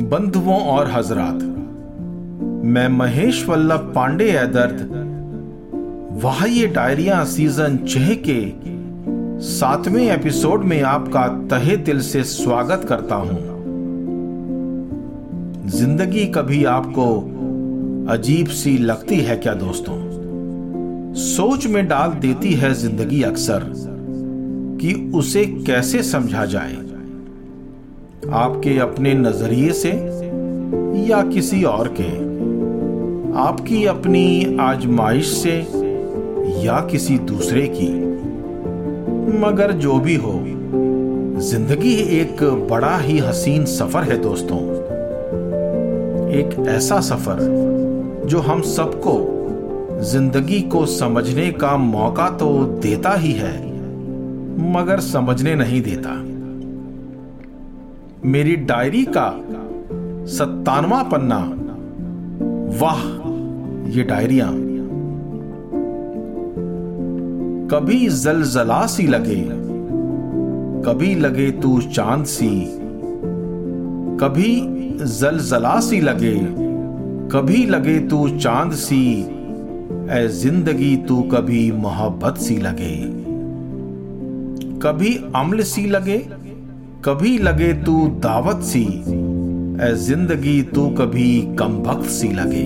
बंधुओं और हजरात, मैं महेश वल्लभ पांडे है दर्द वह ये डायरिया सीज़न छह के सातवें एपिसोड में आपका तहे दिल से स्वागत करता हूँ। ज़िंदगी कभी आपको अजीब सी लगती है क्या दोस्तों? सोच में डाल देती है ज़िंदगी अक्सर कि उसे कैसे समझा जाए? आपके अपने नज़रिए से या किसी और के? आपकी अपनी आजमाइश से या किसी दूसरे की? मगर जो भी हो, ज़िंदगी एक बड़ा ही हसीन सफ़र है दोस्तों। एक ऐसा सफ़र जो हम सबको ज़िंदगी को समझने का मौका तो देता ही है, मगर समझने नहीं देता। मेरी डायरी का सत्तानवा पन्ना। वाह, ये डायरिया। कभी जलजला सी लगे, कभी लगे तू चाँद सी, कभी जलजला सी लगे, कभी लगे तू चाँद सी ए ज़िंदगी तू कभी मोहब्बत सी लगे, कभी अम्ल सी लगे कभी लगे तू दावत सी ए ज़िंदगी तू कभी कम वक्त सी लगे।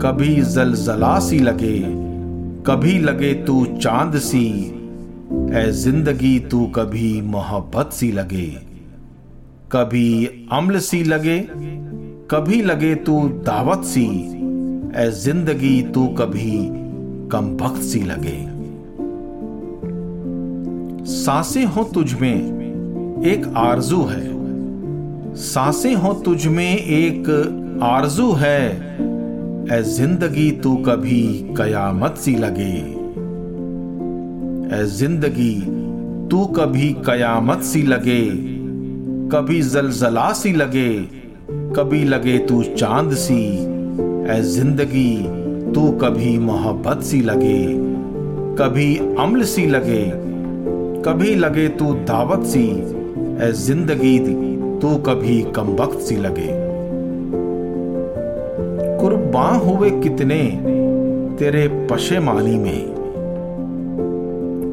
कभी जलजला सी लगे, कभी लगे तू चाँद सी ए ज़िंदगी तू कभी मोहब्बत सी लगे। कभी अम्ल सी लगे, कभी लगे तू दावत सी ए ज़िंदगी तू कभी कम वक्त सी लगे। साँसें हो तुझ में एक आरज़ू है। साँसें हो तुझ में एक आरज़ू है। ए ज़िंदगी तू कभी कयामत सी लगे। ए ज़िंदगी तू कभी कयामत सी लगे। कभी जलजला सी लगे। कभी लगे तू चाँद सी। ए ज़िंदगी तू कभी मोहब्बत सी लगे। कभी अम्ल सी लगे। कभी लगे तू दावत सी ए ज़िंदगी तू कभी कम वक्त सी लगे। कुर्बान हुए कितने तेरे पशेमानी में?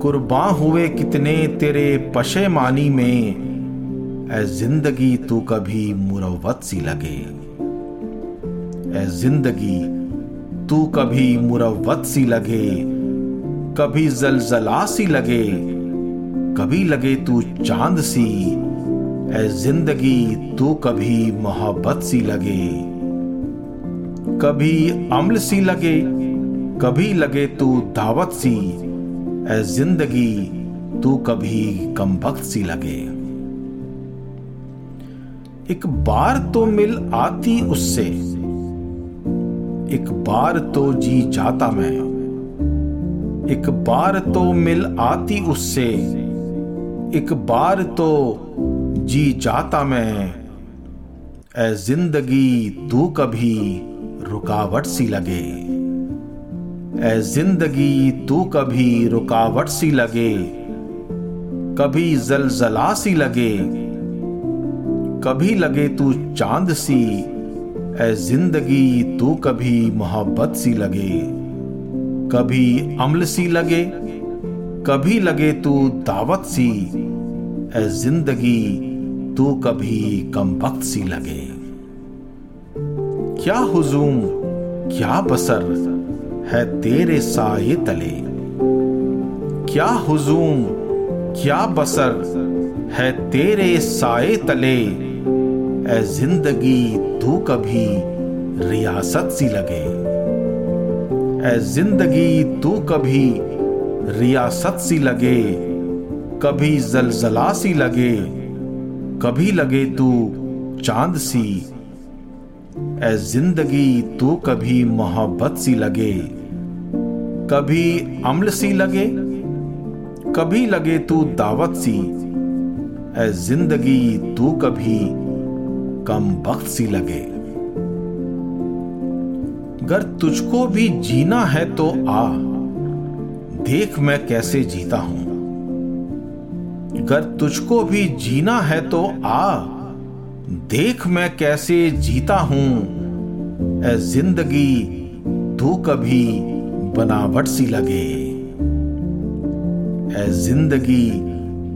कुर्बान हुए कितने तेरे पशेमानी में ए ज़िंदगी तू कभी मुरवत सी लगे। ए ज़िंदगी तू कभी मुरवत सी लगे, कभी जलजला सी लगे। कभी लगे तू चाँद सी ए ज़िंदगी तू कभी मोहब्बत सी लगे। कभी अम्ल सी लगे, कभी लगे तू दावत सी ए ज़िंदगी तू कभी कम वक्त सी लगे। एक बार तो मिल आती उससे, एक बार तो जी जाता मैं, एक बार तो मिल आती उससे एक बार तो जी जाता मैं। ए ज़िंदगी तू कभी रुकावट सी लगे। ए ज़िंदगी तू कभी रुकावट सी लगे। कभी जलजला सी लगे। कभी लगे तू चाँद सी। ए ज़िंदगी तू कभी मोहब्बत सी लगे। कभी अम्ल सी लगे। कभी लगे तू दावत सी ए ज़िंदगी तू कभी कम वक्त सी लगे। क्या हुजूम, क्या बसर है तेरे साये तले? क्या हुजूम, क्या बसर है तेरे साये तले? ए ज़िंदगी तू कभी रियासत सी लगे। ए ज़िंदगी तू कभी रियासत सी लगे, कभी जलजला सी लगे, कभी लगे तू चाँद सी। ए ज़िंदगी तू कभी मोहब्बत सी लगे, कभी अम्ल सी लगे, कभी लगे तू दावत सी। ए ज़िंदगी तू कभी कम वक्त सी लगे। अगर तुझको भी जीना है तो आ। देख मैं कैसे जीता हूँ। अगर तुझको भी जीना है तो आ, देख मैं कैसे जीता हूँ। ए ज़िंदगी, तू कभी बनावट सी लगे। ए ज़िंदगी,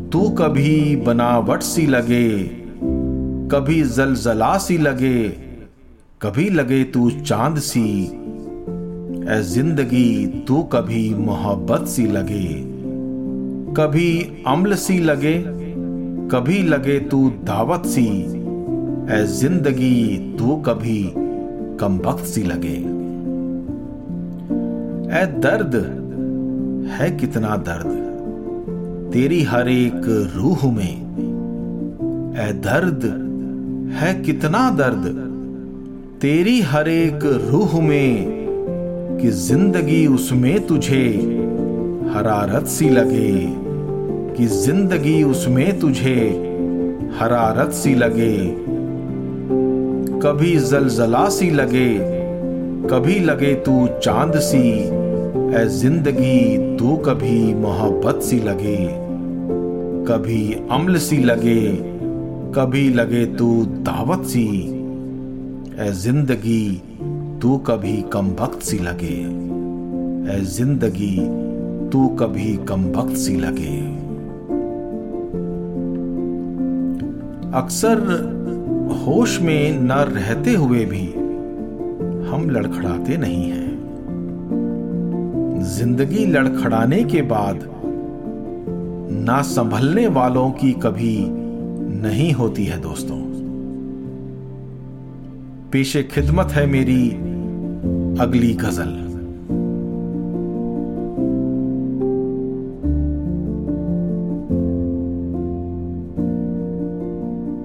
तू कभी बनावट सी लगे। कभी जलजला सी लगे। कभी लगे तू चाँद सी। ए ज़िंदगी तू कभी मोहब्बत सी लगे, कभी अम्ल सी लगे, कभी लगे तू दावत सी। ए ज़िंदगी तू कभी कम वक्त सी लगे। ए दर्द है कितना दर्द, तेरी हर एक रूह में। ए दर्द है कितना दर्द, तेरी हर एक रूह में। कि ज़िंदगी उसमें तुझे हरारत सी लगे। कि ज़िंदगी उसमें तुझे हरारत सी लगे। कभी जलजला सी लगे, कभी लगे तू चाँद सी। ए ज़िंदगी तू कभी मोहब्बत सी लगे। कभी अम्ल सी लगे, कभी लगे तू दावत सी। ए ज़िंदगी तू कभी कम वक्त सी लगे। ए ज़िंदगी, तू कभी कम वक्त सी लगे। अक्सर होश में न रहते हुए भी हम लड़खड़ाते नहीं हैं। ज़िंदगी लड़खड़ाने के बाद ना संभलने वालों की कभी नहीं होती है दोस्तों। पेशे खिदमत है मेरी अगली गज़ल।